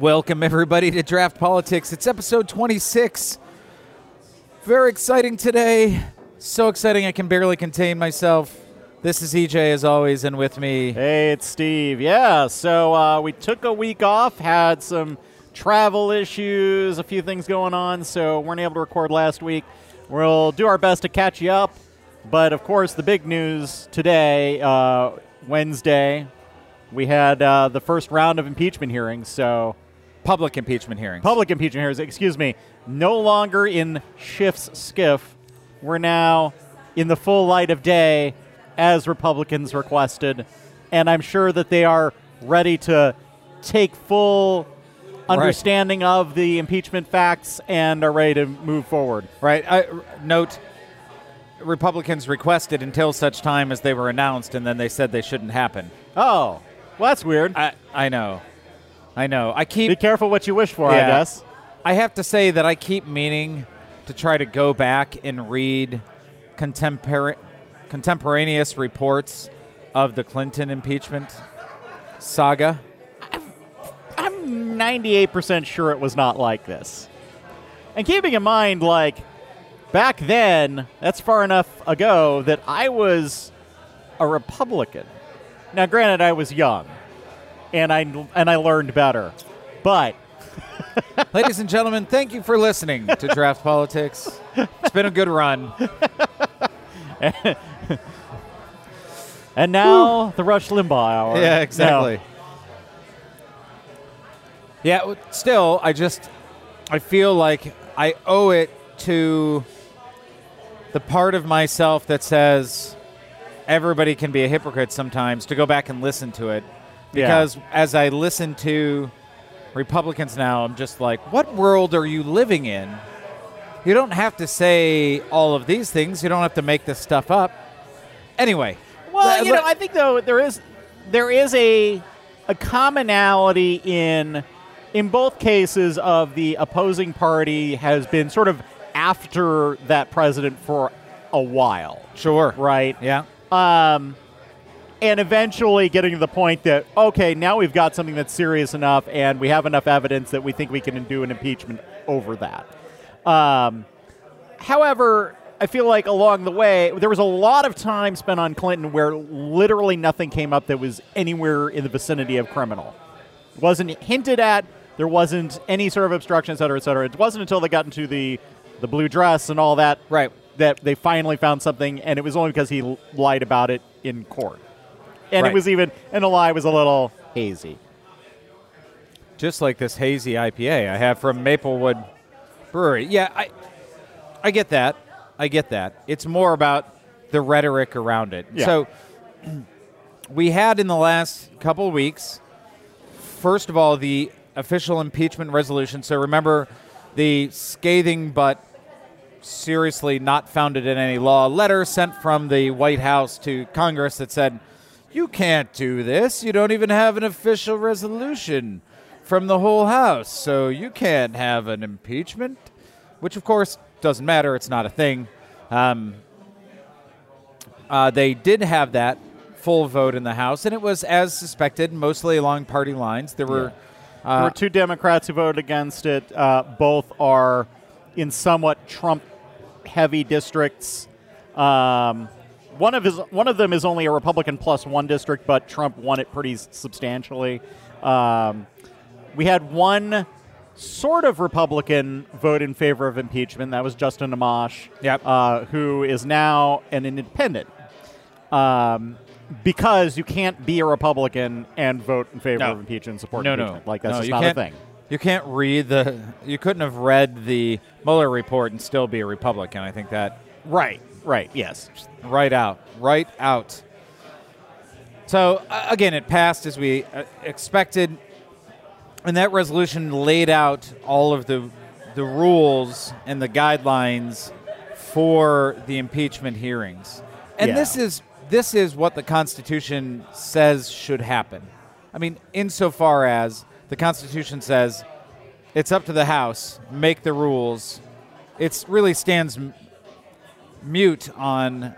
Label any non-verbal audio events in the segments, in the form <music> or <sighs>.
Welcome, everybody, to Draught Politics. It's episode 26. Very exciting today. So exciting, I can barely contain myself. This is EJ, as always, and with me. Hey, it's Steve. Yeah, so uh, we took a week off, had some travel issues, a few things going on, so weren't able to record last week. We'll do our best to catch you up. But of course, the big news today, uh, Wednesday, we had uh, the first round of impeachment hearings. So Public impeachment hearings. public impeachment hearings, excuse me, no longer in Schiff's skiff. We're now in the full light of day as Republicans requested. And I'm sure that they are ready to take full understanding of the impeachment facts and are ready to move forward. Right. I, note Republicans requested until such time as they were announced, and then they said they shouldn't happen. Oh, well, that's weird. I, I know. I know. I keep. Be careful what you wish for, I guess. I have to say that I keep meaning to try to go back and read contempor- contemporaneous reports of the Clinton impeachment saga. I'm 98% sure it was not like this. And keeping in mind, like, back then, that's far enough ago that I was a Republican. Now, granted, I was young, and I and I learned better, but <laughs> Ladies and gentlemen, thank you for listening to Draught Politics. It's been a good run. <laughs> and now the Rush Limbaugh hour. Yeah, No. exactly. Yeah, still, I just I feel like I owe it to the part of myself that says everybody can be a hypocrite sometimes to go back and listen to it Yeah. because as I listen to Republicans now, I'm just like, what world are you living in? You don't have to say all of these things. You don't have to make this stuff up. Anyway, Well, you know, I think though there is there is a a commonality in in both cases of the opposing party has been sort of after that president for a while, sure, right? yeah. Um, and eventually getting to the point that okay, now we've got something that's serious enough, and we have enough evidence that we think we can do an impeachment over that. Um, however, I feel like along the way there was a lot of time spent on Clinton where literally nothing came up that was anywhere in the vicinity of criminal. It wasn't hinted at. There wasn't any sort of obstruction, et cetera, et cetera. It wasn't until they got into the the blue dress and all that Right. that they finally found something, and it was only because he lied about it in court. And Right. it was even, and the lie was a little hazy. just like this hazy IPA I have from Maplewood Brewery. Yeah, I I get that. I get that. It's more about the rhetoric around it. Yeah. So <clears throat> we had in the last couple of weeks first of all the official impeachment resolution. So remember the scathing but seriously not founded in any law letter sent from the White House to Congress that said, You can't do this. You don't even have an official resolution from the whole House. So you can't have an impeachment, which of course doesn't matter. It's not a thing. Um, uh, they did have that full vote in the House, and it was as suspected, mostly along party lines. There were. there Uh, were two Democrats who voted against it. Uh, both are in somewhat Trump-heavy districts. Um, one of his, one of them is only a Republican plus one district, but Trump won it pretty substantially. Um, we had one sort of Republican vote in favor of impeachment. That was Justin Amash, Yep. uh, who is now an independent. Um, because you can't be a Republican and vote in favor No. of impeachment and support no, no. Like that's no, just not a thing. You can't read the. You couldn't have read the Mueller report and still be a Republican. I think that Right. Right. Yes. right out, right out. So uh, again, it passed as we uh, expected, and that resolution laid out all of the the rules and the guidelines for the impeachment hearings. And Yeah. this is this is what the Constitution says should happen. I mean, insofar as the Constitution says it's up to the House make the rules, it really stands mute on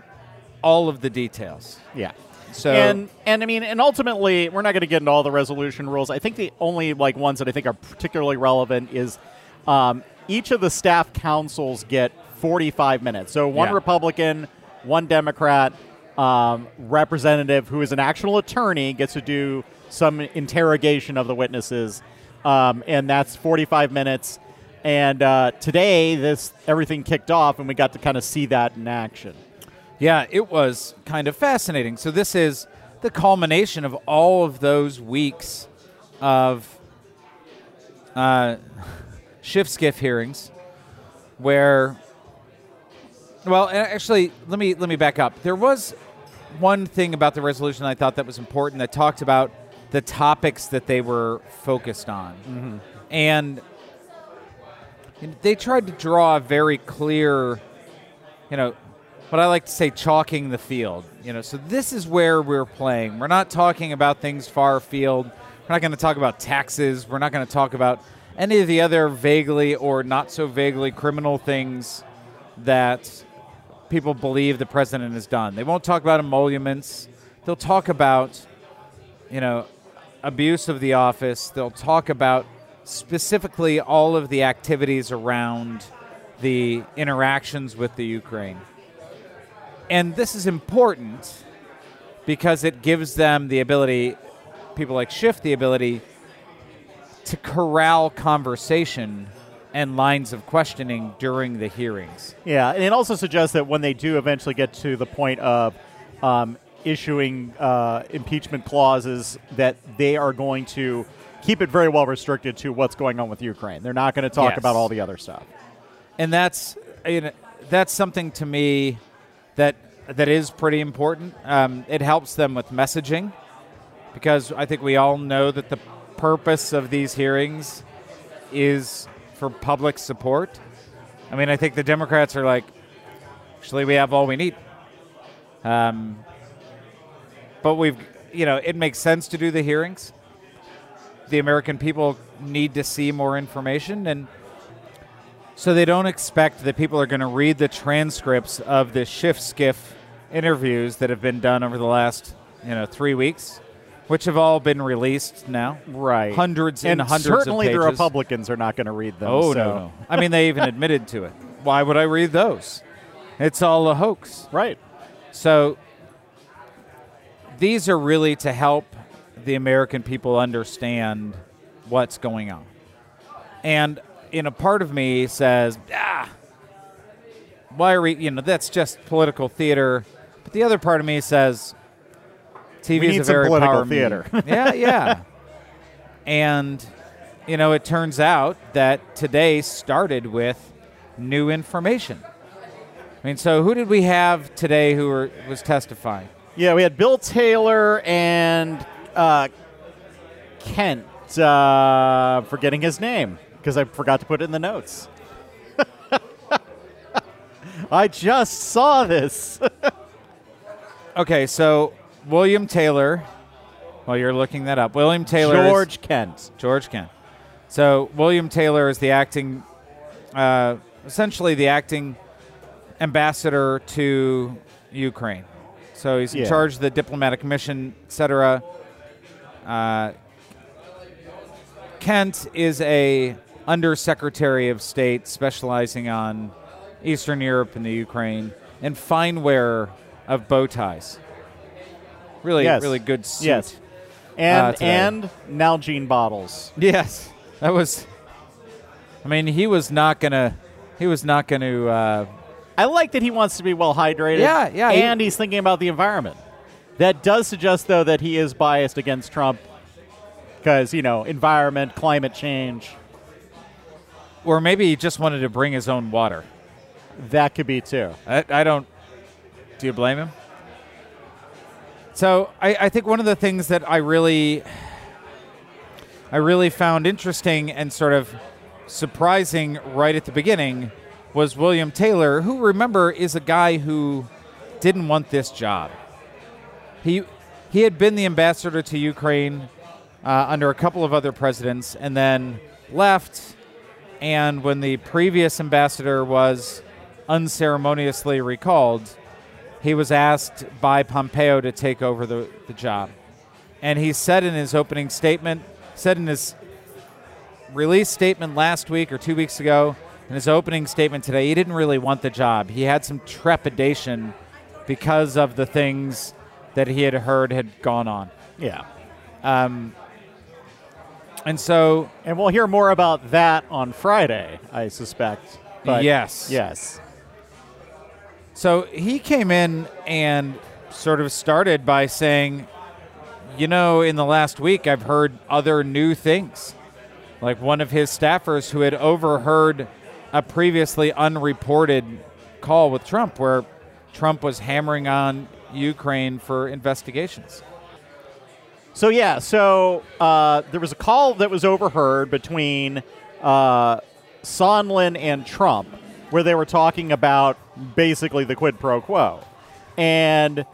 all of the details. Yeah. So and and I mean, and ultimately, we're not going to get into all the resolution rules. I think the only like ones that I think are particularly relevant is um, each of the staff counsels get 45 minutes. So one Yeah. Republican, one Democrat, um, representative who is an actual attorney gets to do some interrogation of the witnesses, um, and that's 45 minutes. And uh, today, this everything kicked off, and we got to kind of see that in action. Yeah, it was kind of fascinating. So this is the culmination of all of those weeks of uh, <laughs> Schiff skiff hearings, where, well, actually, let me let me back up. There was one thing about the resolution I thought that was important that talked about the topics that they were focused on, and they tried to draw a very clear, you know, what I like to say, chalking the field. You know, so this is where we're playing. We're not talking about things far afield. We're not going to talk about taxes. We're not going to talk about any of the other vaguely or not so vaguely criminal things that people believe the president has done. They won't talk about emoluments. They'll talk about, you know, abuse of the office. They'll talk about specifically all of the activities around the interactions with the Ukraine. And this is important because it gives them the ability, people like Schiff, the ability to corral conversation and lines of questioning during the hearings. Yeah, and it also suggests that when they do eventually get to the point of um, issuing uh, impeachment clauses, that they are going to keep it very well restricted to what's going on with Ukraine. They're not going to talk Yes. about all the other stuff. and that's you know, that's something to me that that is pretty important. Um, it helps them with messaging because I think we all know that the purpose of these hearings is for public support. I mean, I think the Democrats are like, actually, we have all we need. Um, but we've, you know, it makes sense to do the hearings. The American people need to see more information, and so they don't expect that people are going to read the transcripts of the Schiff skiff interviews that have been done over the last, you know, three weeks, which have all been released now. Right. Hundreds and, and hundreds certainly the. Republicans are not going to read them. Oh so- no, no! I mean, they even <laughs> admitted to it. Why would I read those? It's all a hoax. Right. So these are really to help the American people understand what's going on. And in a part of me says, ah, why are we, you know, that's just political theater. But the other part of me says, TV We is a very political theater. <laughs> yeah, yeah. and, you know, it turns out that today started with new information. I mean, so who did we have today who were, was testifying? Yeah, we had Bill Taylor and uh, Kent. Uh, forgetting his name because I forgot to put it in the notes. <laughs> I just saw this. <laughs> Okay, so William Taylor. While you're looking that up, William Taylor. is- George Kent. George Kent. So William Taylor is the acting, uh, essentially the acting ambassador to Ukraine. So he's in Yeah. charge of the diplomatic mission, etc. Uh, Kent is a undersecretary of state specializing on Eastern Europe and the Ukraine, and fine wearer of bow ties. Really, Yes. really good suit. Yes. And Uh, and Nalgene bottles. Yes, that was. I mean, he was not gonna. He was not gonna. Uh, I like that he wants to be well hydrated. Yeah, yeah, he- And he's thinking about the environment. That does suggest, though, that he is biased against Trump because, you know, environment, climate change. or maybe he just wanted to bring his own water. That could be too. I, I don't. Do you blame him? So I, I think one of the things that I really, I really found interesting and sort of surprising right at the beginning was William Taylor, who remember is a guy who didn't want this job. He he had been the ambassador to Ukraine uh, under a couple of other presidents, and then left. And when the previous ambassador was unceremoniously recalled, he was asked by Pompeo to take over the, the job. And he said in his opening statement, said in his release statement last week or two weeks ago, in his opening statement today, he didn't really want the job. He had some trepidation because of the things that he had heard had gone on. Yeah. Um, and so, And we'll hear more about that on Friday, I suspect. But yes. Yes. So he came in and sort of started by saying, you know, in the last week, I've heard other new things. Like one of his staffers who had overheard a previously unreported call with Trump where Trump was hammering on Ukraine for investigations. So yeah, so uh, there was a call that was overheard between uh, Sondland and Trump, where they were talking about basically the quid pro quo, and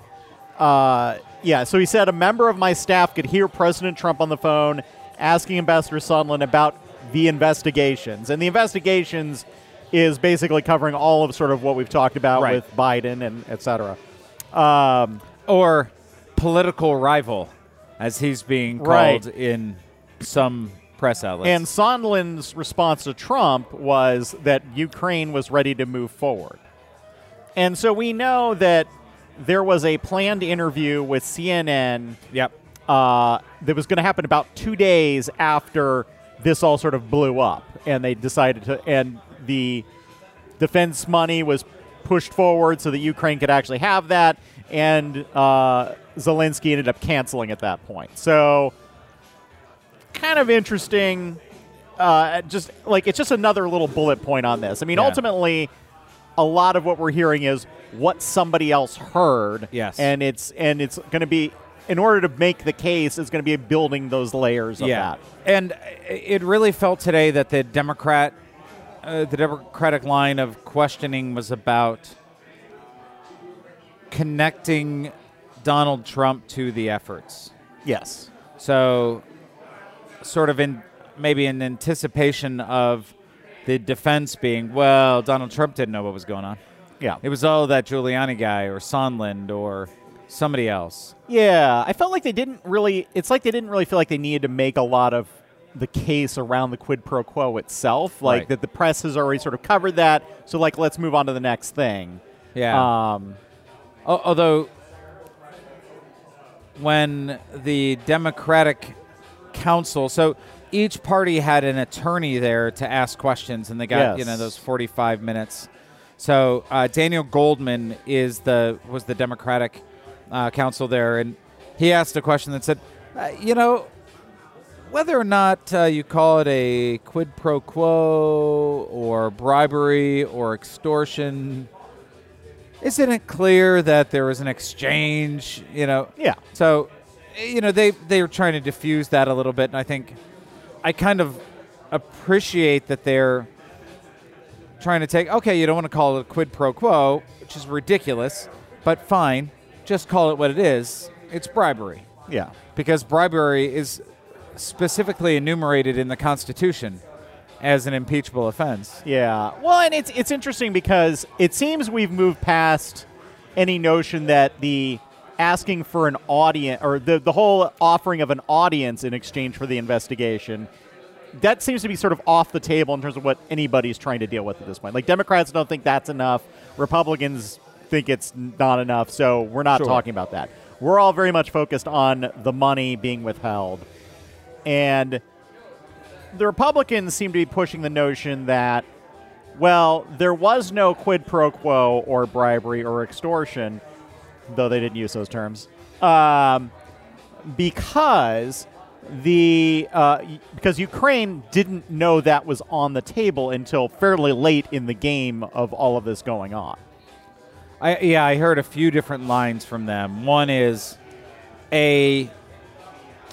uh, yeah, so he said a member of my staff could hear President Trump on the phone asking Ambassador Sondland about the investigations, and the investigations is basically covering all of sort of what we've talked about Right. with Biden and et cetera. Um, Or political rival, as he's being called Right. in some press outlets. And Sondland's response to Trump was that Ukraine was ready to move forward. And so we know that there was a planned interview with CNN yep. uh, that was going to happen about two days after this all sort of blew up. And they decided to, and the defense money was pushed forward so that Ukraine could actually have that. And uh, Zelensky ended up canceling at that point. So, kind of interesting. Uh, just like it's just another little bullet point on this. I mean, Yeah. ultimately, a lot of what we're hearing is what somebody else heard. Yes. and it's and it's going to be in order to make the case, it's going to be building those layers of yeah. that. And it really felt today that the Democrat, uh, the Democratic line of questioning was about connecting Donald Trump to the efforts. Yes. So, sort of in maybe in anticipation of the defense being, well, Donald Trump didn't know what was going on. Yeah. It was all that Giuliani guy or Sondland or somebody else. Yeah, I felt like they didn't really. It's like they didn't really feel like they needed to make a lot of the case around the quid pro quo itself. Like Right. that, the press has already sort of covered that. So like, let's move on to the next thing. Yeah. Um, Although, when the Democratic Counsel, so each party had an attorney there to ask questions, and they got you know those forty-five minutes. So uh, Daniel Goldman is the was the Democratic uh, counsel there, and he asked a question that said, uh, you know. Whether or not uh, you call it a quid pro quo or bribery or extortion, isn't it clear that there was an exchange? You know, yeah. so you know they they were trying to diffuse that a little bit, and I think I kind of appreciate that they're trying to take. Okay, you don't want to call it a quid pro quo, which is ridiculous, but fine, just call it what it is. It's bribery Yeah. because bribery is specifically enumerated in the Constitution as an impeachable offense. Yeah. Well, and it's it's interesting because it seems we've moved past any notion that the asking for an audience or the the whole offering of an audience in exchange for the investigation that seems to be sort of off the table in terms of what anybody's trying to deal with at this point. Like Democrats don't think that's enough, Republicans think it's not enough, so we're not Sure. talking about that. We're all very much focused on the money being withheld. And the Republicans seem to be pushing the notion that, well, there was no quid pro quo or bribery or extortion, though they didn't use those terms, um, because the uh, because Ukraine didn't know that was on the table until fairly late in the game of all of this going on. I, yeah, I heard a few different lines from them. One is a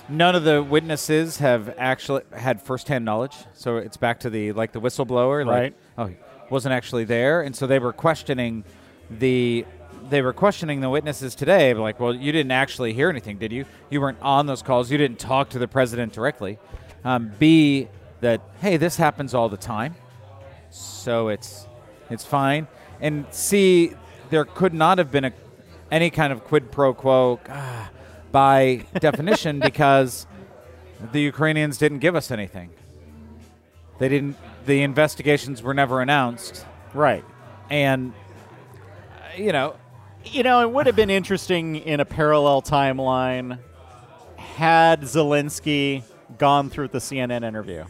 none of the witnesses have actually had firsthand knowledge, so it's back to the like the whistleblower, like, Right. oh, he wasn't actually there, and so they were questioning the they were questioning the witnesses today. Like, well, you didn't actually hear anything, did you? You weren't on those calls. You didn't talk to the president directly. Um, B that hey, this happens all the time so it's it's fine. And C, there could not have been a any kind of quid pro quo ah, by definition because the Ukrainians didn't give us anything. They didn't. The investigations were never announced, Right. and uh, you know, You know, it would have been interesting in a parallel timeline had Zelensky gone through the CNN interview.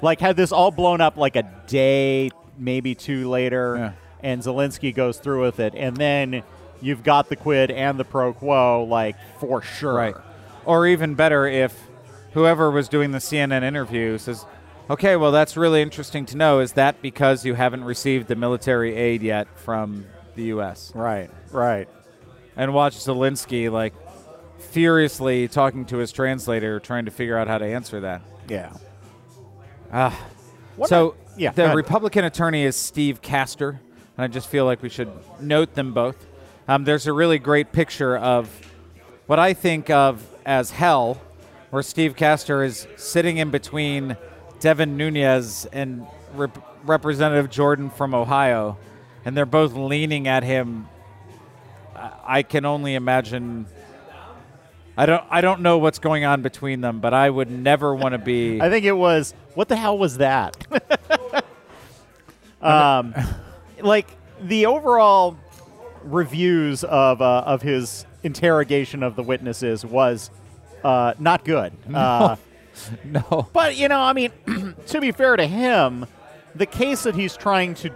Like, had this all blown up like a day, maybe two later, Yeah. and Zelensky goes through with it, and then you've got the quid and the pro quo, like, for sure. Right. Or even better, if whoever was doing the CNN interview says, okay, well, that's really interesting to know. Is that because you haven't received the military aid yet from the U.S.? Right, right. And watch Zelensky, like, furiously talking to his translator, trying to figure out how to answer that. Yeah. Ah. What so, I- yeah, the. Republican attorney is Steve Castor, and I just feel like we should note them both. Um, there's a really great picture of what I think of as hell, where Steve Castor is sitting in between Devin Nunes and Rep- Representative Jordan from Ohio, and they're both leaning at him. I- I can only imagine. I don't. I don't know what's going on between them, but I would never want to be. <laughs> I think it was what the hell was that? <laughs> um, like the overall reviews of uh, of his interrogation of the witnesses was uh, not good. <laughs> Uh, no. but you know, I mean, <clears throat> to be fair to him, the case that he's trying to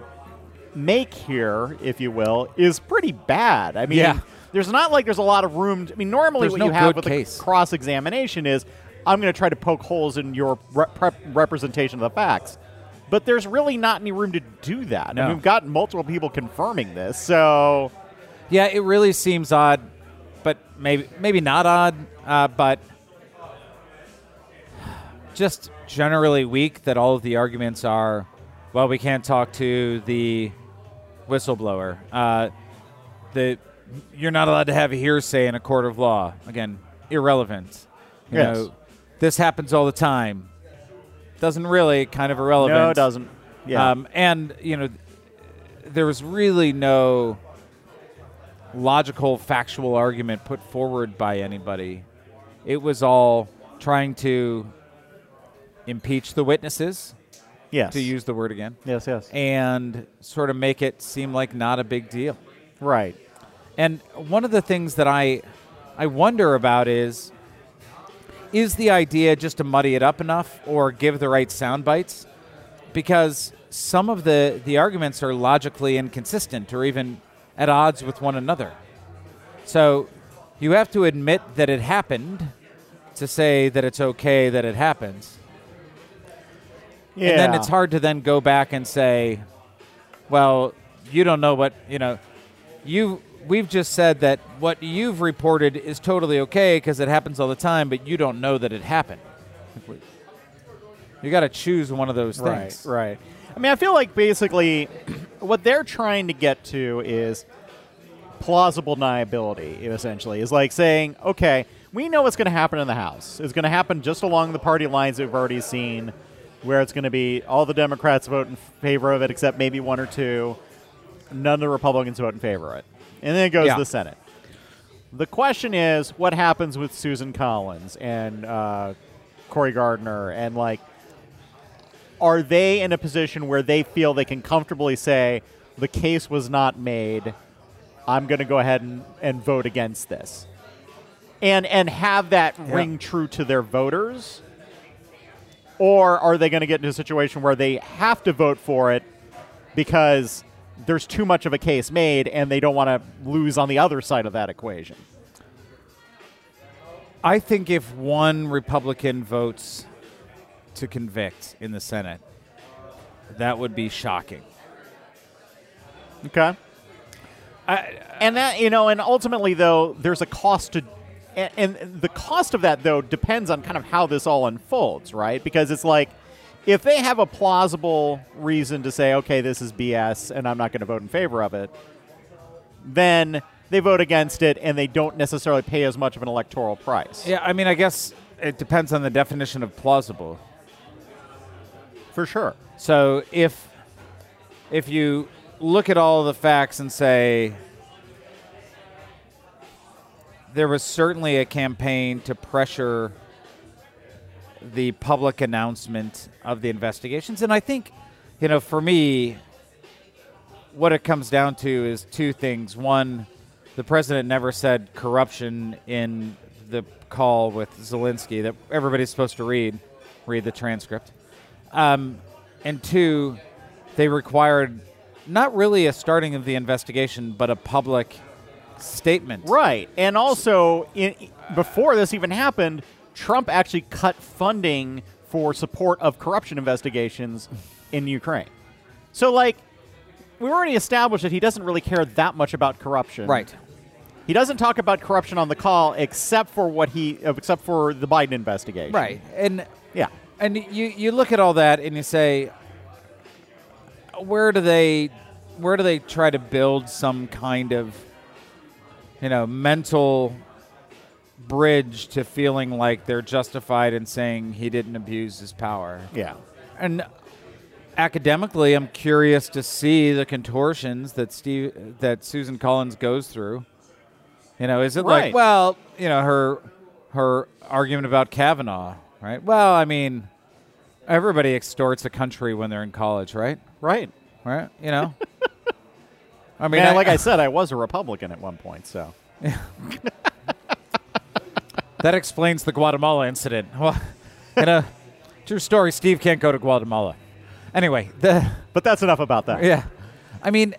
make here, if you will, is pretty bad. I mean, Yeah. there's not like there's a lot of room. To, I mean, normally There's what no you have with case. a cross examination is I'm going to try to poke holes in your rep- representation of the facts. But there's really not any room to do that. No. And we've got multiple people confirming this. So, Yeah, it really seems odd, but maybe maybe not odd, uh, but just generally weak that all of the arguments are, well, we can't talk to the whistleblower. Uh, the you're not allowed to have a hearsay in a court of law. Again, irrelevant. You Yes. know, this happens all the time. Doesn't really, kind of irrelevant. no, it doesn't. Yeah. Um, and you know, there was really no logical, factual argument put forward by anybody. It was all trying to impeach the witnesses, yes. to use the word again, Yes, yes. and sort of make it seem like not a big deal. right. And one of the things that I I wonder about is is the idea just to muddy it up enough or give the right sound bites? Because some of the, the arguments are logically inconsistent or even at odds with one another. So you have to admit that it happened to say that it's okay that it happens. Yeah. And then it's hard to then go back and say, well, you don't know what, you know, you we've just said that what you've reported is totally okay because it happens all the time, but you don't know that it happened. You got to choose one of those Right, things. right. I mean, I feel like basically <clears throat> what they're trying to get to is plausible deniability, essentially. Is like saying, okay, we know what's going to happen in the House. It's going to happen just along the party lines that we've already seen, where it's going to be all the Democrats vote in favor of it, except maybe one or two. None of the Republicans vote in favor of it. And then it goes Yeah. to the Senate. The question is, what happens with Susan Collins and uh, Cory Gardner? And like are they in a position where they feel they can comfortably say the case was not made. I'm going to go ahead and, and vote against this. And and have that ring true to their voters? Or are they going to get into a situation where they have to vote for it because there's too much of a case made and they don't want to lose on the other side of that equation I think if one Republican votes to convict in the Senate, that would be shocking. Okay. and that you know, and ultimately though, there's a cost to, and, and the cost of that though depends on kind of how this all unfolds, right? Because it's like, if they have a plausible reason to say, okay, this is BS, and I'm not going to vote in favor of it, then they vote against it, and they don't necessarily pay as much of an electoral price. Yeah, I mean, I guess it depends on the definition of plausible. for sure. So if if you look at all the facts and say, there was certainly a campaign to pressure the public announcement of the investigations. And I think, you know, for me, what it comes down to is two things. One, the president never said corruption in the call with Zelensky that everybody's supposed to read, read the transcript. Um, and two, they required not really a starting of the investigation, but a public statement. Right. And also, in, before this even happened, Trump actually cut funding for support of corruption investigations in Ukraine. So, like, we've already established that he doesn't really care that much about corruption. Right. He doesn't talk about corruption on the call except for what he, uh, except for the Biden investigation. Right. And Yeah. and you you look at all that and you say where do they where do they try to build some kind of you know mental bridge to feeling like they're justified in saying he didn't abuse his power Yeah. and academically i'm curious to see the contortions that steve that susan collins goes through you know is it Right. like well you know her her argument about kavanaugh right well i mean everybody extorts a country when they're in college right Right. right you know <laughs> i mean Man, like I <laughs> said, I was a Republican at one point, so. <laughs> that explains the guatemala incident well <laughs> in a true story steve can't go to guatemala anyway the But that's enough about that. Yeah. I mean,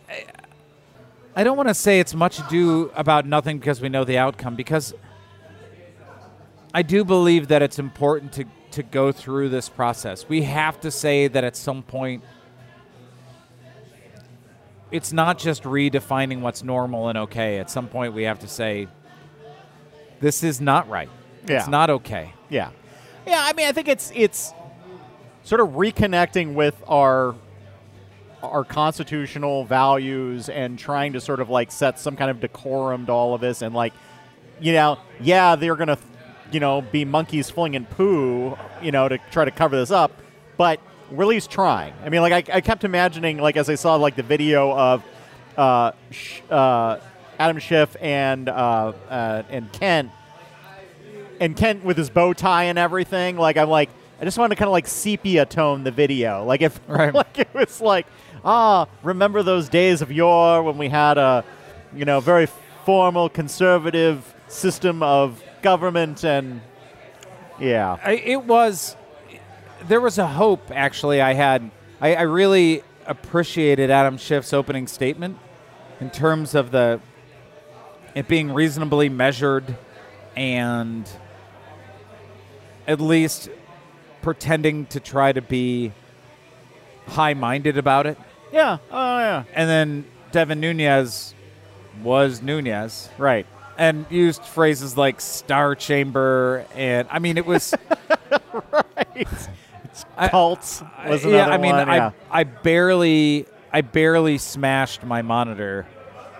I- don't want to say it's much ado about nothing because we know the outcome, because I do believe that it's important to, to go through this process. We have to say that at some point, it's not just redefining what's normal and okay. At some point, we have to say, this is not right. Yeah. It's not okay. Yeah, yeah. I mean, I think it's it's sort of reconnecting with our our constitutional values and trying to sort of like set some kind of decorum to all of this and like you know yeah they're gonna you know be monkeys flinging poo you know to try to cover this up but we're at least trying i mean like i, I kept imagining like as i saw like the video of uh, Sh- uh, adam schiff and uh, uh, and kent and Kent with his bow tie and everything. Like I'm like, I just want to kind of like sepia tone the video. Like if <laughs> Right. like it was like, ah, remember those days of yore when we had a, you know, very formal conservative system of government and yeah, I, it was there was a hope actually i had I, I really appreciated adam schiff's opening statement in terms of the it being reasonably measured and at least pretending to try to be high-minded about it yeah, oh yeah, and then devin nunes was nunes right. and used phrases like star chamber and i mean it was <laughs> I- Cults was yeah, I mean, one. I yeah. I barely I barely smashed my monitor,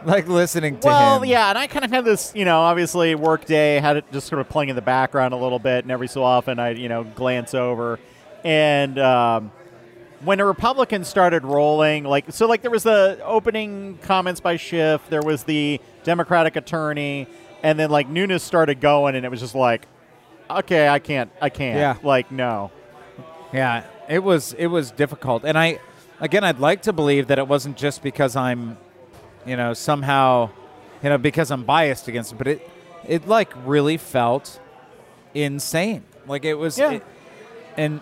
like listening to Well, him. yeah, and I kind of had this, you know, obviously work day had it just sort of playing in the background a little bit, and every so often I, you know, glance over, and um, when the Republicans started rolling, like so, like there was the opening comments by Schiff, there was the Democratic attorney, and then like Nunes started going, and it was just like, okay, I can't, I can't, Yeah. like no, yeah. It was it was difficult, and I again I'd like to believe that it wasn't just because I'm, you know, somehow, you know, because I'm biased against it, but it it like really felt insane. Like it was, Yeah. it- and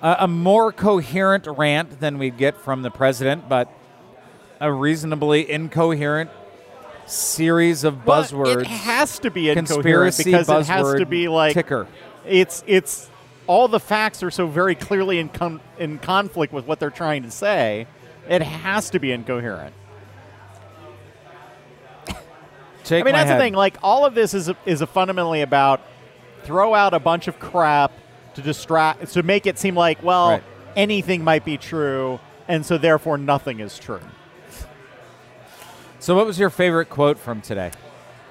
a, a more coherent rant than we'd get from the president, but a reasonably incoherent series of Well, buzzwords. it has to be incoherent conspiracy because it has to be like ticker. it's it's all the facts are so very clearly in com- in conflict with what they're trying to say. It has to be incoherent. Shake I mean, that's head. the thing. Like all of this is a, is a fundamentally about throw out a bunch of crap to distract to make it seem like well Right. anything might be true, and so therefore nothing is true. So, what was your favorite quote from today?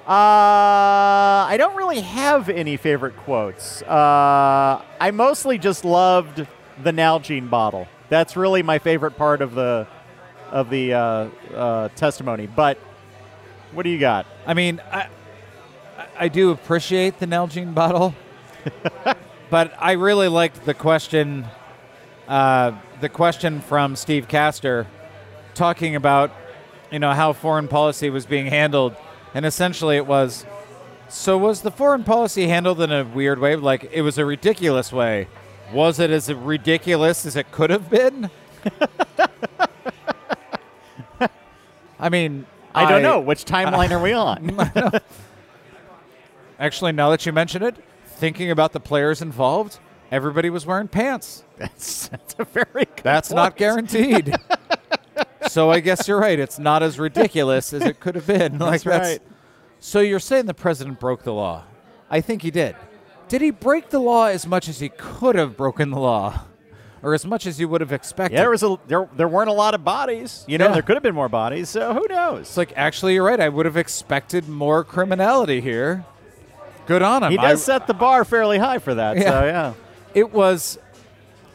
Uh, I don't really have any favorite quotes. Uh, I mostly just loved the Nalgene bottle. That's really my favorite part of the of the uh, uh, testimony. But what do you got? I mean, I, I do appreciate the Nalgene bottle, <laughs> but I really liked the question, uh, the question from Steve Castor, talking about, you know, how foreign policy was being handled, and essentially it was, so was the foreign policy handled in a weird way? Like it was a ridiculous way. Was it as ridiculous as it could have been? <laughs> I mean, I don't know which timeline are we <laughs> on. Actually, now that you mention it, thinking about the players involved, everybody was wearing pants. <laughs> that's, that's a very good That's not guaranteed. <laughs> so I guess you're right. It's not as ridiculous as it could have been. Like That's right. So you're saying the president broke the law? I think he did. Did he break the law as much as he could have broken the law, or as much as you would have expected? Yeah, there was a there there weren't a lot of bodies. You know, Yeah. there could have been more bodies. So who knows? It's like actually, you're right. I would have expected more criminality here. Good on him. he I- does set the bar fairly high for that. Yeah. So yeah. <laughs> it was,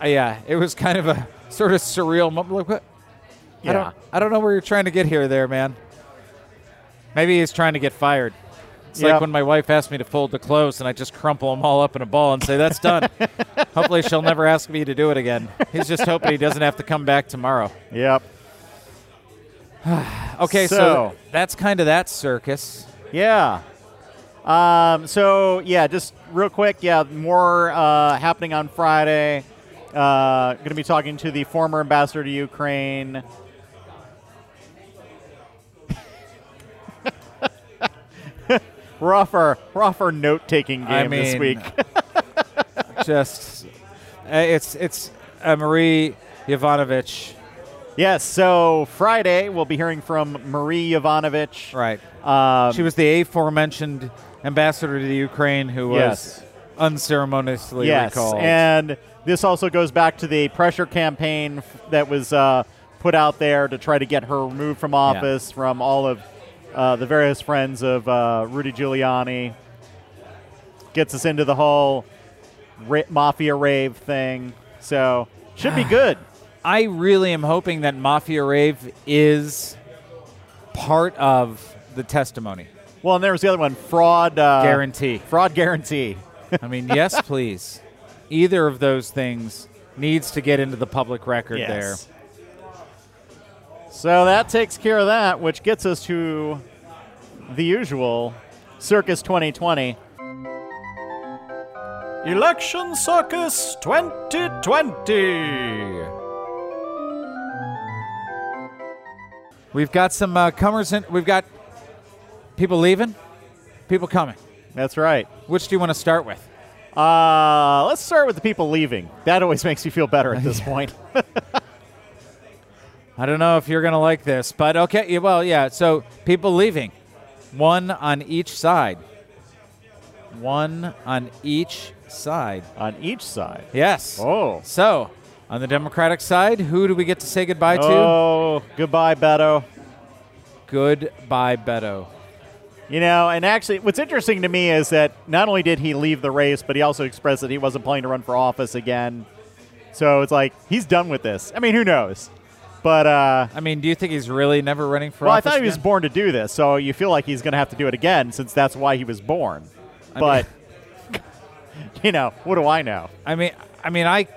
uh, yeah, it was kind of a sort of surreal moment. Like, what? I Yeah. don't, I don't know where you're trying to get here, there, man. Maybe he's trying to get fired. It's Yep. like when my wife asks me to fold the clothes, and I just crumple them all up in a ball and say, "That's done." <laughs> Hopefully, she'll never ask me to do it again. He's just hoping he doesn't have to come back tomorrow. Yep. <sighs> Okay, so, So- that's kind of that circus. Yeah. Um, so yeah, just real quick, yeah, more uh, happening on Friday. Uh, going to be talking to the former ambassador to Ukraine. We're off our we're off our note taking game I this week. <laughs> just uh, it's it's uh, Marie Yovanovitch, yes, so Friday we'll be hearing from Marie Yovanovitch. right? Um, She was the aforementioned ambassador to the Ukraine who was Yes. unceremoniously yes, recalled. and this also goes back to the pressure campaign that was uh, put out there to try to get her removed from office from all of uh, the various friends of uh, Rudy Giuliani. Gets us into the whole ra- mafia rave thing, so should be <sighs> good. I really am hoping that Mafia Rave is part of the testimony. Well, and there was the other one, fraud uh, Guarantee. Fraud guarantee. <laughs> I mean, yes, please. Either of those things needs to get into the public record there. So that takes care of that, which gets us to the usual Circus 2020. Election Circus 2020. We've got some uh, comers in. We've got people leaving, people coming. That's right. Which do you want to start with? Uh, let's start with the people leaving. That always <laughs> makes you feel better at this <laughs> point. <laughs> I don't know if you're going to like this, but okay. Well, yeah. So people leaving, one on each side. One on each side. On each side. Yes. Oh. So on the Democratic side, who do we get to say goodbye to? Oh, goodbye, Beto. Goodbye, Beto. You know, and actually, what's interesting to me is that not only did he leave the race, but he also expressed that he wasn't planning to run for office again. So it's like he's done with this. I mean, who knows? But uh, I mean, do you think he's really never running for office? well, I thought he was born to do this, so you feel like he's going to have to do it again since that's why he was born. I But <laughs> you know, what do I know? I mean, I mean, I,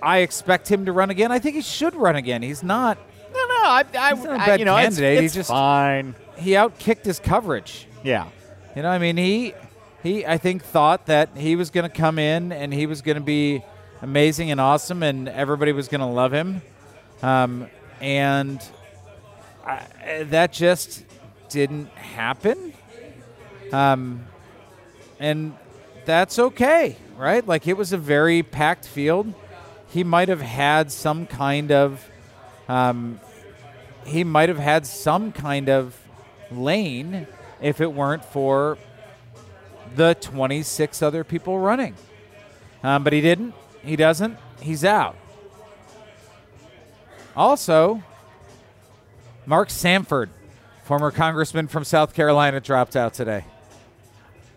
I expect him to run again. I think he should run again. He's not. No, no, I, I, He's not a I- bad you know, it's, candidate. He it's just- fine. He outkicked his coverage. Yeah, You know, I mean, he, he, I think thought that he was going to come in and he was going to be amazing and awesome, and everybody was going to love him, um, and I, that just didn't happen. Um, and that's okay, right? Like it was a very packed field. He might have had some kind of, um, he might have had some kind of lane if it weren't for the 26 other people running. Um, but he didn't. He doesn't. He's out. Also, Mark Sanford, former congressman from South Carolina, dropped out today.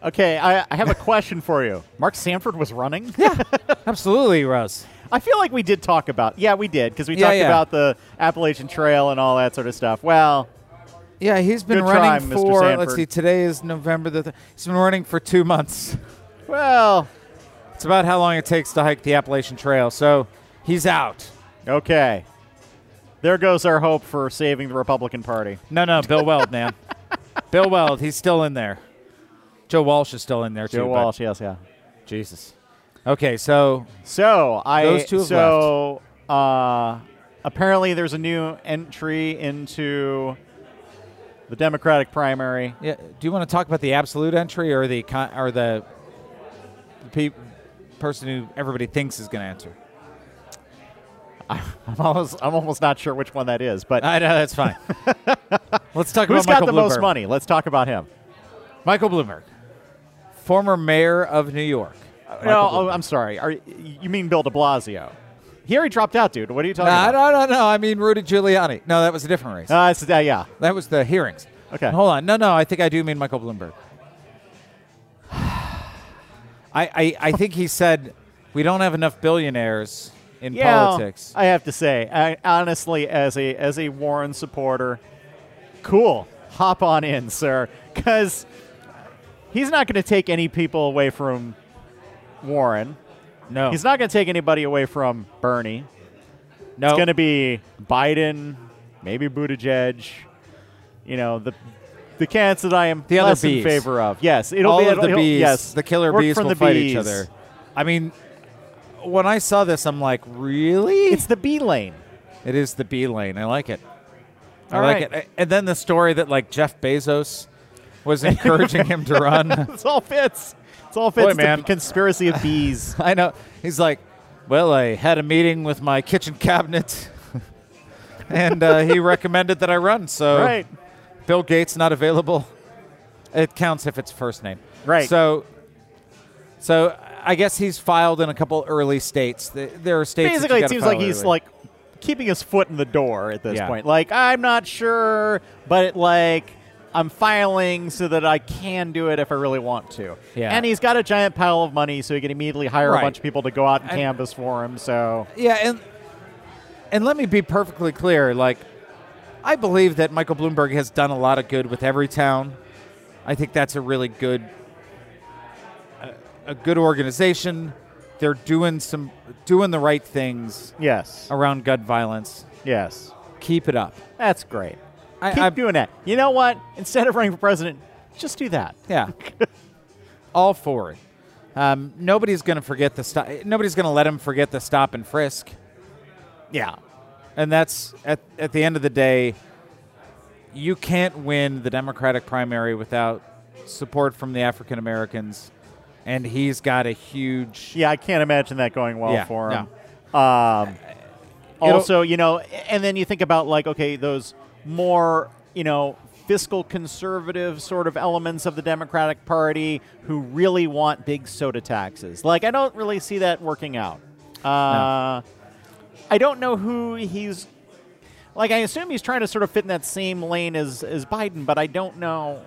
Okay, I, I have a question for you. <laughs> Mark Sanford was running. Yeah, absolutely, Russ. I feel like we did talk about. Yeah, we did because we Yeah, talked yeah. about the Appalachian Trail and all that sort of stuff. Well, Yeah, he's been running try, Mr. for. Let's see, today is November the. Th- he's been running for two months. Well, It's about how long it takes to hike the Appalachian Trail. So he's out. okay. There goes our hope for saving the Republican Party. No, no, Bill Weld, man. <laughs> Bill Weld, he's still in there. Joe Walsh is still in there too. Joe Walsh, yes, yeah. Jesus. Okay, so So I Those two have so uh, apparently there's a new entry into the Democratic primary. yeah, do you want to talk about the absolute entry or the con- or the, the pe- person who everybody thinks is going to answer? I'm almost I'm almost not sure which one that is, but I know that's fine. <laughs> Let's talk about who's got Michael the most money? Let's talk about him. Michael Bloomberg, former mayor of New York. Michael no, oh, I'm sorry. Are, you mean Bill De Blasio? He already dropped out, dude. What are you talking No, about? no, no, no. I mean Rudy Giuliani. No, that was a different race. Uh, uh, yeah. that was the hearings. Okay. Hold on. No, no. I think I do mean Michael Bloomberg. <sighs> I, I, I think he said we don't have enough billionaires in Yeah, politics. I have to say, I, honestly, as a as a Warren supporter, cool. Hop on in, sir, because he's not going to take any people away from Warren. no, He's not going to take anybody away from Bernie. no. It's going to be Biden, maybe Buttigieg. You know the the candidates that I am The other less in favor of. Yes, it'll all be of the it'll- bees. Yes, the killer bees from will the fight each other. I mean, when I saw this, I'm like, really? It's the bee lane. It is the B lane. I like it. I All like right. it. And then the story that like Jeff Bezos was encouraging him to run. <laughs> It all fits. It all fits. Boy, It's the man. conspiracy of bees. <laughs> I know. He's like, well, I had a meeting with my kitchen cabinet, <laughs> and uh, he recommended that I run. So right. Bill Gates not available. It counts if it's first name. Right. So, so I guess he's filed in a couple early states. There are states. Basically, it seems like he's early. like keeping his foot in the door at this Yeah. point. Like, I'm not sure, but like, I'm filing so that I can do it if I really want to. Yeah. And he's got a giant pile of money, so he can immediately hire Right. a bunch of people to go out and And- canvass for him. So, Yeah, and and let me be perfectly clear. Like, I believe that Michael Bloomberg has done a lot of good with Everytown. I think that's a really good, a, good organization. They're doing some doing the right things yes. around gun violence. Yes. Keep it up. That's great. I, Keep I- doing that. You know what? Instead of running for president, just do that. Yeah, <laughs> all for it. Um, nobody's going to forget the stop. Nobody's going to let him forget the stop and frisk. Yeah. And that's at, at the end of the day, you can't win the Democratic primary without support from the African Americans. And he's got a huge. Yeah, I can't imagine that going well Yeah, for no. him. Um, also, you know, and then you think about like, okay, those more, you know, fiscal conservative sort of elements of the Democratic Party who really want big soda taxes. Like, I don't really see that working out. Uh, I don't know who he's. Like, I assume he's trying to sort of fit in that same lane as as Biden, but I don't know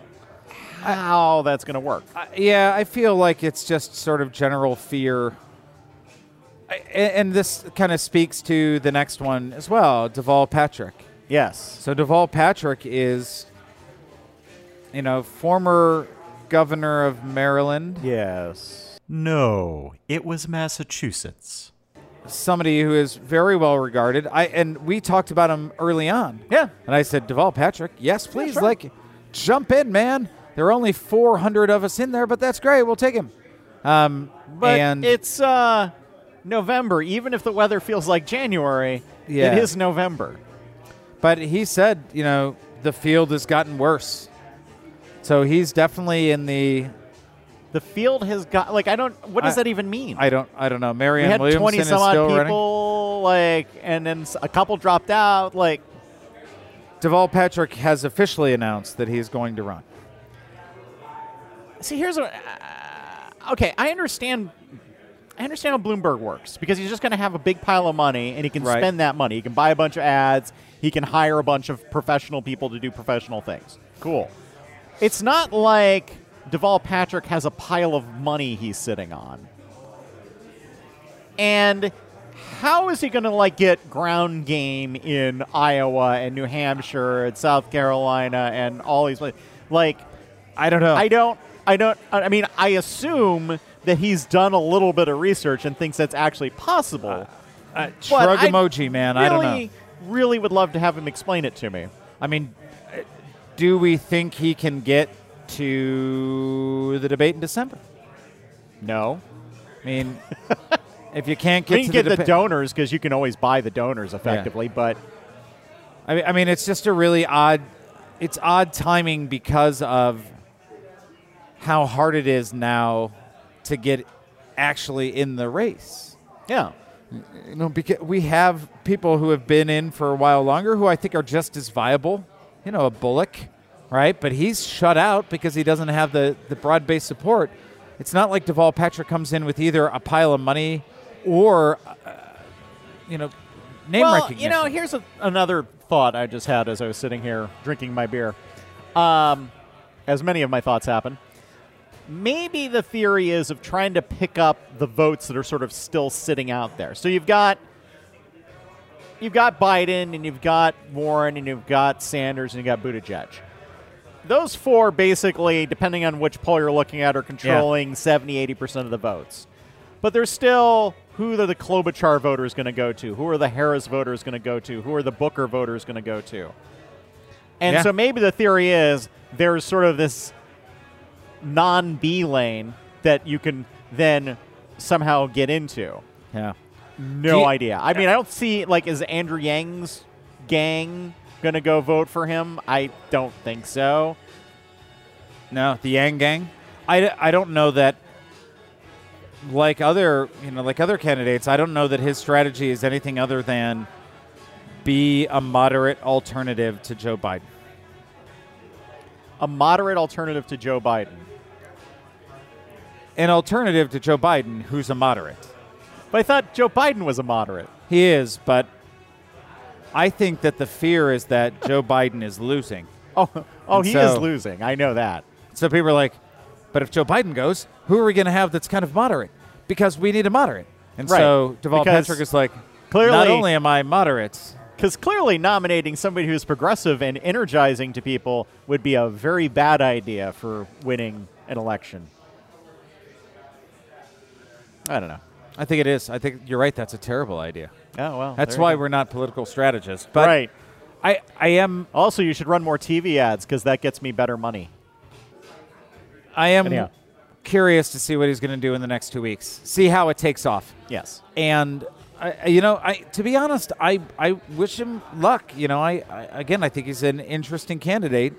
how that's going to work. Uh, yeah, I feel like it's just sort of general fear. I, a- and this kind of speaks to the next one as well, Deval Patrick. Yes. So Deval Patrick is, you know, former governor of Maryland, Yes. No, it was Massachusetts. somebody who is very well regarded. I and we talked about him early on. Yeah. And I said, Deval Patrick, yes, please, sure. like, jump in, man. There are only 400 of us in there, but that's great. We'll take him. Um, But and it's uh, November. Even if the weather feels like January, Yeah. it is November. But he said, you know, the field has gotten worse. So he's definitely in the. The field has got like I don't. What does I- that even mean? I don't. I don't know. we Marianne had Williamson twenty is some odd still running. people, like, and then a couple dropped out. Like, Deval Patrick has officially announced that he's going to run. See, here's what. Uh, okay, I understand. I understand how Bloomberg works because he's just going to have a big pile of money and he can Right. spend that money. He can buy a bunch of ads. He can hire a bunch of professional people to do professional things. Cool. It's not like Deval Patrick has a pile of money he's sitting on. And how is he going to like get ground game in Iowa and New Hampshire and South Carolina and all these places? Like, I don't know. I don't, I don't, I mean, I assume that he's done a little bit of research and thinks that's actually possible. Uh, But shrug emoji, man. really, I don't know. Really would love to have him explain it to me. I mean, uh, do we think he can get to the debate in December? No. I mean, <laughs> if you can't get can to get the, the deba- donors because you can always buy the donors effectively, but I mean, I mean, it's just a really odd. It's odd timing because of how hard it is now to get actually in the race. yeah. You know, because we have people who have been in for a while longer who I think are just as viable. You know, a Bullock, right? But he's shut out because he doesn't have the, the broad based support. It's not like Deval Patrick comes in with either a pile of money or, uh, you know, name well, recognition. you know, here's a, another thought I just had as I was sitting here drinking my beer. Um, as many of my thoughts happen. Maybe the theory is of trying to pick up the votes that are sort of still sitting out there. So you've got you've got Biden and you've got Warren and you've got Sanders and you've got Buttigieg. Those four basically, depending on which poll you're looking at, are controlling 70, 80% of the votes. But there's still who are the Klobuchar voters going to go to? Who are the Harris voters going to go to? Who are the Booker voters going to go to? And Yeah. so maybe the theory is there's sort of this non B lane that you can then somehow get into. yeah. No you- idea. I mean, I don't see like is Andrew Yang's gang going to go vote for him? I don't think so. No, the Yang Gang. I, I don't know that. Like other you know like other candidates, I don't know that his strategy is anything other than be a moderate alternative to Joe Biden. A moderate alternative to Joe Biden. An alternative to Joe Biden, who's a moderate. But I thought Joe Biden was a moderate. He is, but I think that the fear is that <laughs> Joe Biden is losing. Oh, oh, And he is losing. I know that. So people are like, but if Joe Biden goes, who are we going to have that's kind of moderate? Because we need a moderate. And Right. so Deval Patrick is like, clearly- not only am I moderate, Because clearly, nominating somebody who's progressive and energizing to people would be a very bad idea for winning an election. I don't know. I think it is. I think you're right. That's a terrible idea. Oh well, That's why we're not political strategists. But right. I, I am Also, you should run more TV ads because that gets me better money. I am Anyhow. curious to see what he's going to do in the next two weeks. See how it takes off. Yes. And I, you know, I to be honest, I I wish him luck. You know, I, I again, I think he's an interesting candidate.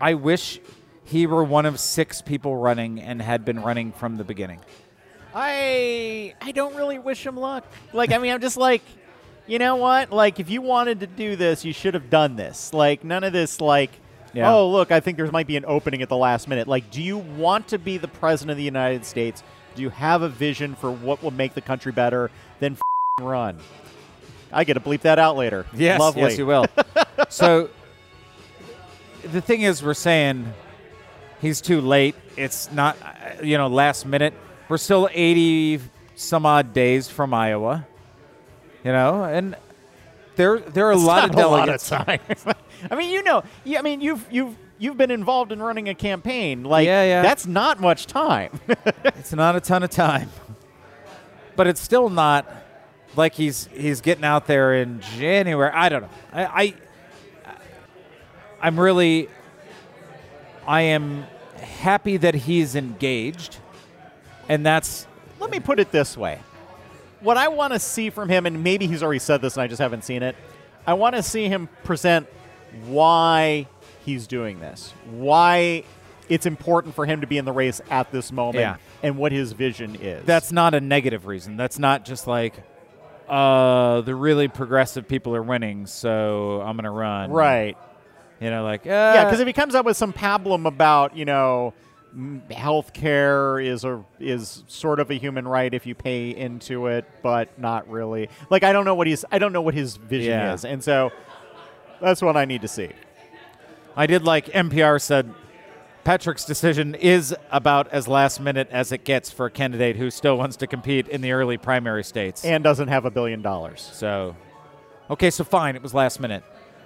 I wish he were one of six people running and had been running from the beginning. I I don't really wish him luck. Like I mean, I'm just like, you know what? Like if you wanted to do this, you should have done this. Like none of this like Yeah. oh, look, I think there might be an opening at the last minute. Like do you want to be the president of the United States? Do you have a vision for what will make the country better? Then run. I get to bleep that out later. Yes, Lovely. yes, you will. <laughs> so the thing is, we're saying he's too late. It's not, you know, last minute. We're still 80 some odd days from Iowa, you know, and there there are a It's lot of a lot delegates. time. <laughs> I mean, you know, you, I mean, you've you've you've been involved in running a campaign. Like, Yeah, yeah. that's not much time. <laughs> it's not a ton of time, but it's still not like he's he's getting out there in January. I don't know. I, I I'm really I am happy that he's engaged, and that's Let me put it this way. What I want to see from him, and maybe he's already said this and I just haven't seen it, I want to see him present why he's doing this, why it's important for him to be in the race at this moment, Yeah. and what his vision is. that's not a negative reason. That's not just like uh, the really progressive people are winning, so I'm gonna run. right. You know, like uh, Yeah, because if he comes up with some pablum about, you know, health care is a is sort of a human right if you pay into it, but not really. Like I don't know what he's I don't know what his vision Yeah. is, and so that's what I need to see. I did like NPR said Patrick's decision is about as last minute as it gets for a candidate who still wants to compete in the early primary states. And doesn't have a billion dollars. So, okay, so fine, it was last minute.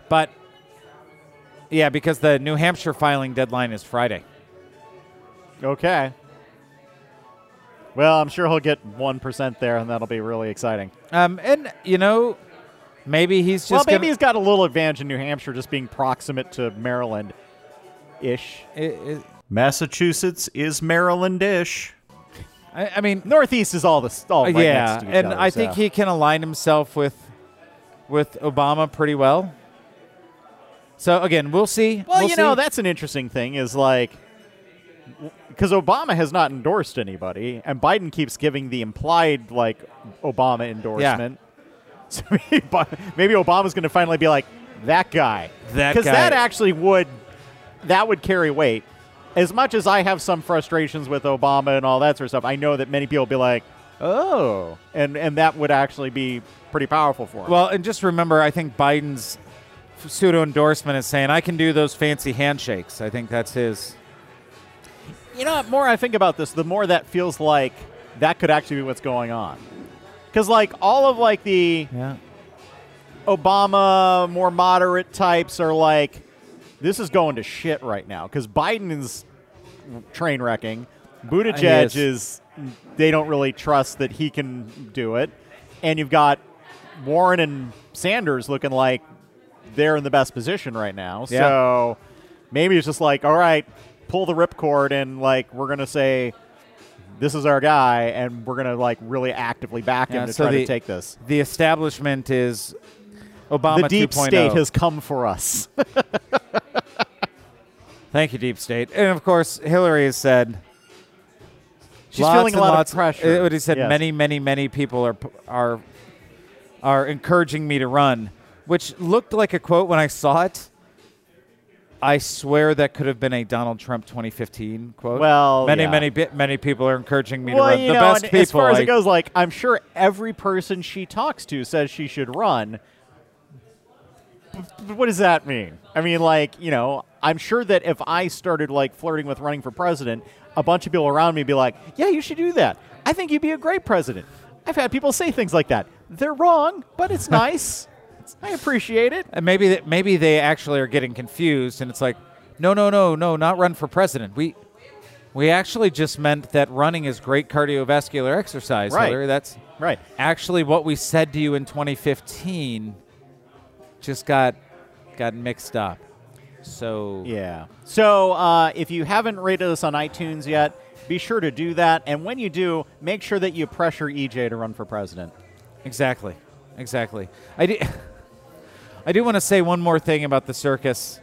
But, yeah, because the New Hampshire filing deadline is Friday. Okay. Well, I'm sure he'll get 1% there, and that'll be really exciting. Um, and, you know, maybe he's just. well, maybe he's got a little advantage in New Hampshire just being proximate to Maryland ish. I- I- Massachusetts is Maryland-ish. I, I mean, Northeast is all the all right yeah, next to and other, I think he can align himself with with Obama pretty well. So again, we'll see. Well, We'll you know, that's an interesting thing is like because Obama has not endorsed anybody, and Biden keeps giving the implied like Obama endorsement. <laughs> So maybe, Bi- maybe Obama's going to finally be like that guy. That because that actually would that would carry weight. As much as I have some frustrations with Obama and all that sort of stuff, I know that many people will be like, "Oh," and and that would actually be pretty powerful for him. Well, and just remember, I think Biden's pseudo endorsement is saying I can do those fancy handshakes. I think that's his. You know, the more I think about this, the more that feels like that could actually be what's going on. Because, like, all of like the Yeah. Obama more moderate types are like, this is going to shit right now. Because Biden is train wrecking. Buttigieg is. is, they don't really trust that he can do it. And you've got Warren and Sanders looking like they're in the best position right now. Yeah. So maybe it's just like, all right, pull the ripcord and like we're gonna say this is our guy and we're gonna like really actively back him to so try the- to take this. The establishment is Obama the deep 2.0. state has come for us. <laughs> Thank you, deep state. And of course, Hillary has said. She's lots feeling a lot of pressure. uh, What he said, Yes. many, many, many people are are are encouraging me to run, which looked like a quote when I saw it. I swear that could have been a Donald Trump 2015 quote. Well, many, yeah. many, many people are encouraging me well, to run. the know, best people. as far as like- it goes, like I'm sure every person she talks to says she should run. But what does that mean? I mean, like you know, I'm sure that if I started like flirting with running for president, a bunch of people around me would be like, "Yeah, you should do that. I think you'd be a great president." I've had people say things like that. They're wrong, but it's <laughs> nice. I appreciate it. And maybe that maybe they actually are getting confused, and it's like, no, no, no, no, not run for president. We we actually just meant that running is great cardiovascular exercise. Right. Hillary. That's Right. actually what we said to you in 2015. Just got got mixed up. So Yeah. So uh, if you haven't rated us on iTunes yet, be sure to do that. And when you do, make sure that you pressure EJ to run for president. exactly, exactly. I do. <laughs> I do want to say one more thing about the circus.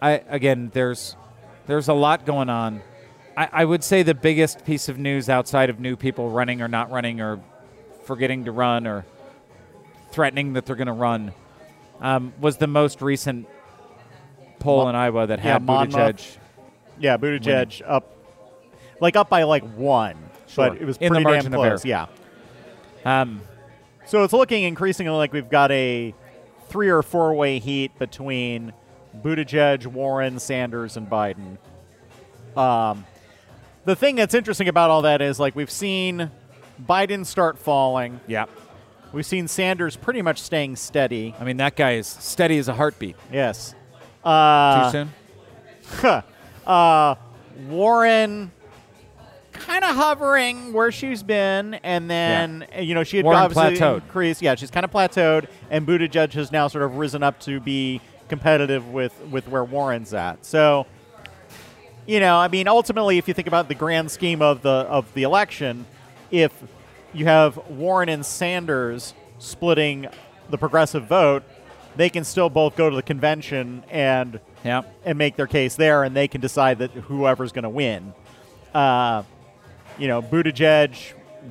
I again, there's there's a lot going on. I, I would say the biggest piece of news outside of new people running or not running or forgetting to run or threatening that they're going to run um, was the most recent poll Mo- in Iowa that yeah, had Monmouth. Buttigieg. Yeah, Buttigieg up, like up by like one, Sure. but it was In the pretty damn close. Yeah. Um, So it's looking increasingly like we've got a three or four way heat between Buttigieg, Warren, Sanders, and Biden. Um, the thing that's interesting about all that is like we've seen Biden start falling. yeah. We've seen Sanders pretty much staying steady. I mean, that guy is steady as a heartbeat. Yes. Too Uh, soon? <laughs> uh, Warren kind of hovering where she's been, and then uh, you know she had Warren obviously plateaued. increased. Yeah, she's kind of plateaued, and Buttigieg has now sort of risen up to be competitive with with where Warren's at. So, you know, I mean, ultimately, if you think about the grand scheme of the of the election, if you have Warren and Sanders splitting the progressive vote, they can still both go to the convention and Yeah. and make their case there, and they can decide that whoever's going to win. Uh, you know, Buttigieg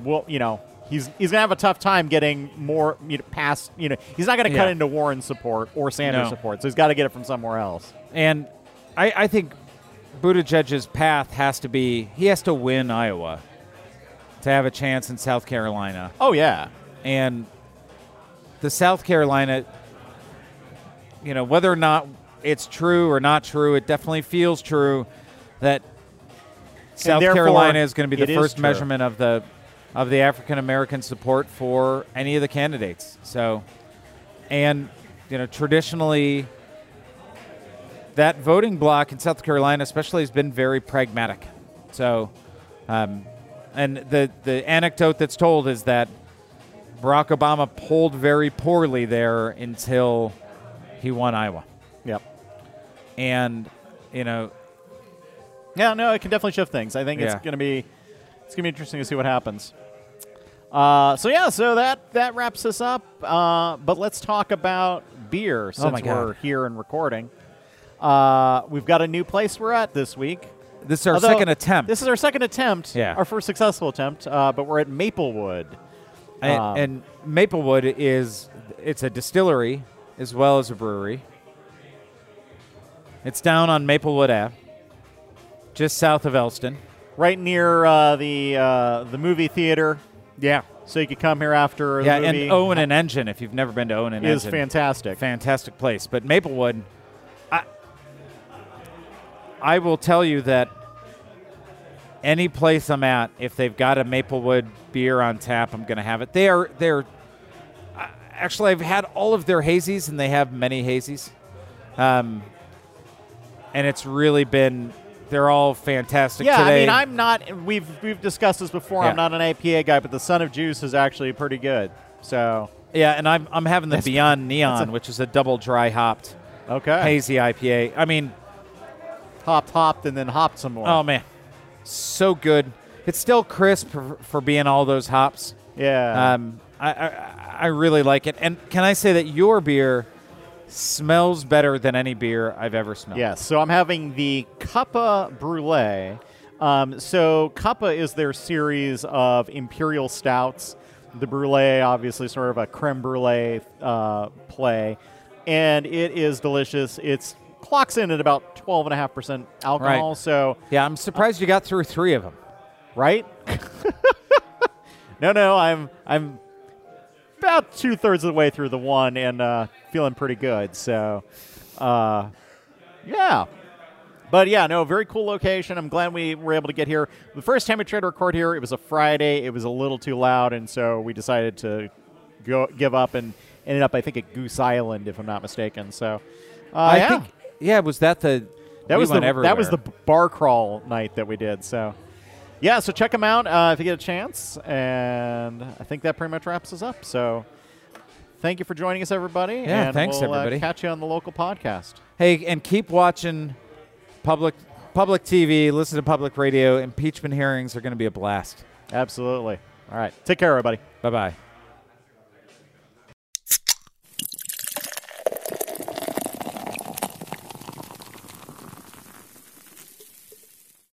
will, you know, he's he's going to have a tough time getting more you know, past. You know, he's not going to cut into Warren support or Sanders No. support, so he's got to get it from somewhere else. And I, I think Buttigieg's path has to be he has to win Iowa to have a chance in South Carolina. Oh yeah, And the South Carolina, you know, whether or not it's true or not true, it definitely feels true. that South Carolina is going to be the first measurement of the of the African American support for any of the candidates. So, and you know, traditionally, that voting bloc in South Carolina, especially, has been very pragmatic. So, um, and the the anecdote that's told is that Barack Obama polled very poorly there until he won Iowa, Yep. and you know, Yeah, no, it can definitely shift things. I think Yeah. it's gonna be it's gonna be interesting to see what happens. Uh, so yeah, so that that wraps us up. Uh, but let's talk about beer since Oh we're here and recording. Uh, we've got a new place we're at this week. this is our Although, second attempt. This is our second attempt. Yeah. Our first successful attempt. Uh, but we're at Maplewood. And, Um, and Maplewood is it's a distillery as well as a brewery. It's down on Maplewood Ave, just south of Elston. right near uh, the uh, the movie theater. Yeah, So you could come here after yeah, the movie. and Owen and Engine. If you've never been to Owen and is Engine, fantastic. fantastic place. But Maplewood, I, I will tell you that any place I'm at, if they've got a Maplewood beer on tap, I'm going to have it. They are they're actually I've had all of their hazies, and they have many hazies, um, and it's really been they're all fantastic. Yeah, today. I mean, I'm not. We've we've discussed this before. Yeah. I'm not an IPA guy, but the Son of Juice is actually pretty good. So yeah, and I'm I'm having the That's- Beyond <laughs> Neon, a- which is a double dry hopped okay, hazy IPA. I mean. hopped, hopped, and then hopped some more. Oh man, so good. It's still crisp for, for being all those hops. yeah. Um, I, I I really like it. And can I say that your beer smells better than any beer I've ever smelled? Yes. So I'm having the Cuppa Brulee. Um, so Cuppa is their series of imperial stouts. The Brulee, obviously, sort of a creme brulee uh, play, and it is delicious. It's clocks in at about 12.5% alcohol. Right. So Yeah, I'm surprised you got through three of them. right? <laughs> no, no, I'm I'm about two thirds of the way through the one and uh, feeling pretty good. So, uh, yeah. But yeah, no, very cool location. I'm glad we were able to get here. The first time we tried to record here, it was a Friday. It was a little too loud, and so we decided to go give up and ended up, I think, at Goose Island, if I'm not mistaken. So, uh, I yeah. think. Yeah, was that the? That we was the that was the bar crawl night that we did. So, yeah, so check them out uh, if you get a chance. And I think that pretty much wraps us up. So, thank you for joining us, everybody. Yeah, and thanks, we'll, uh, everybody. catch you on the local podcast. Hey, and keep watching public public TV. Listen to public radio. Impeachment hearings are going to be a blast. Absolutely. All right, take care, everybody. Bye bye.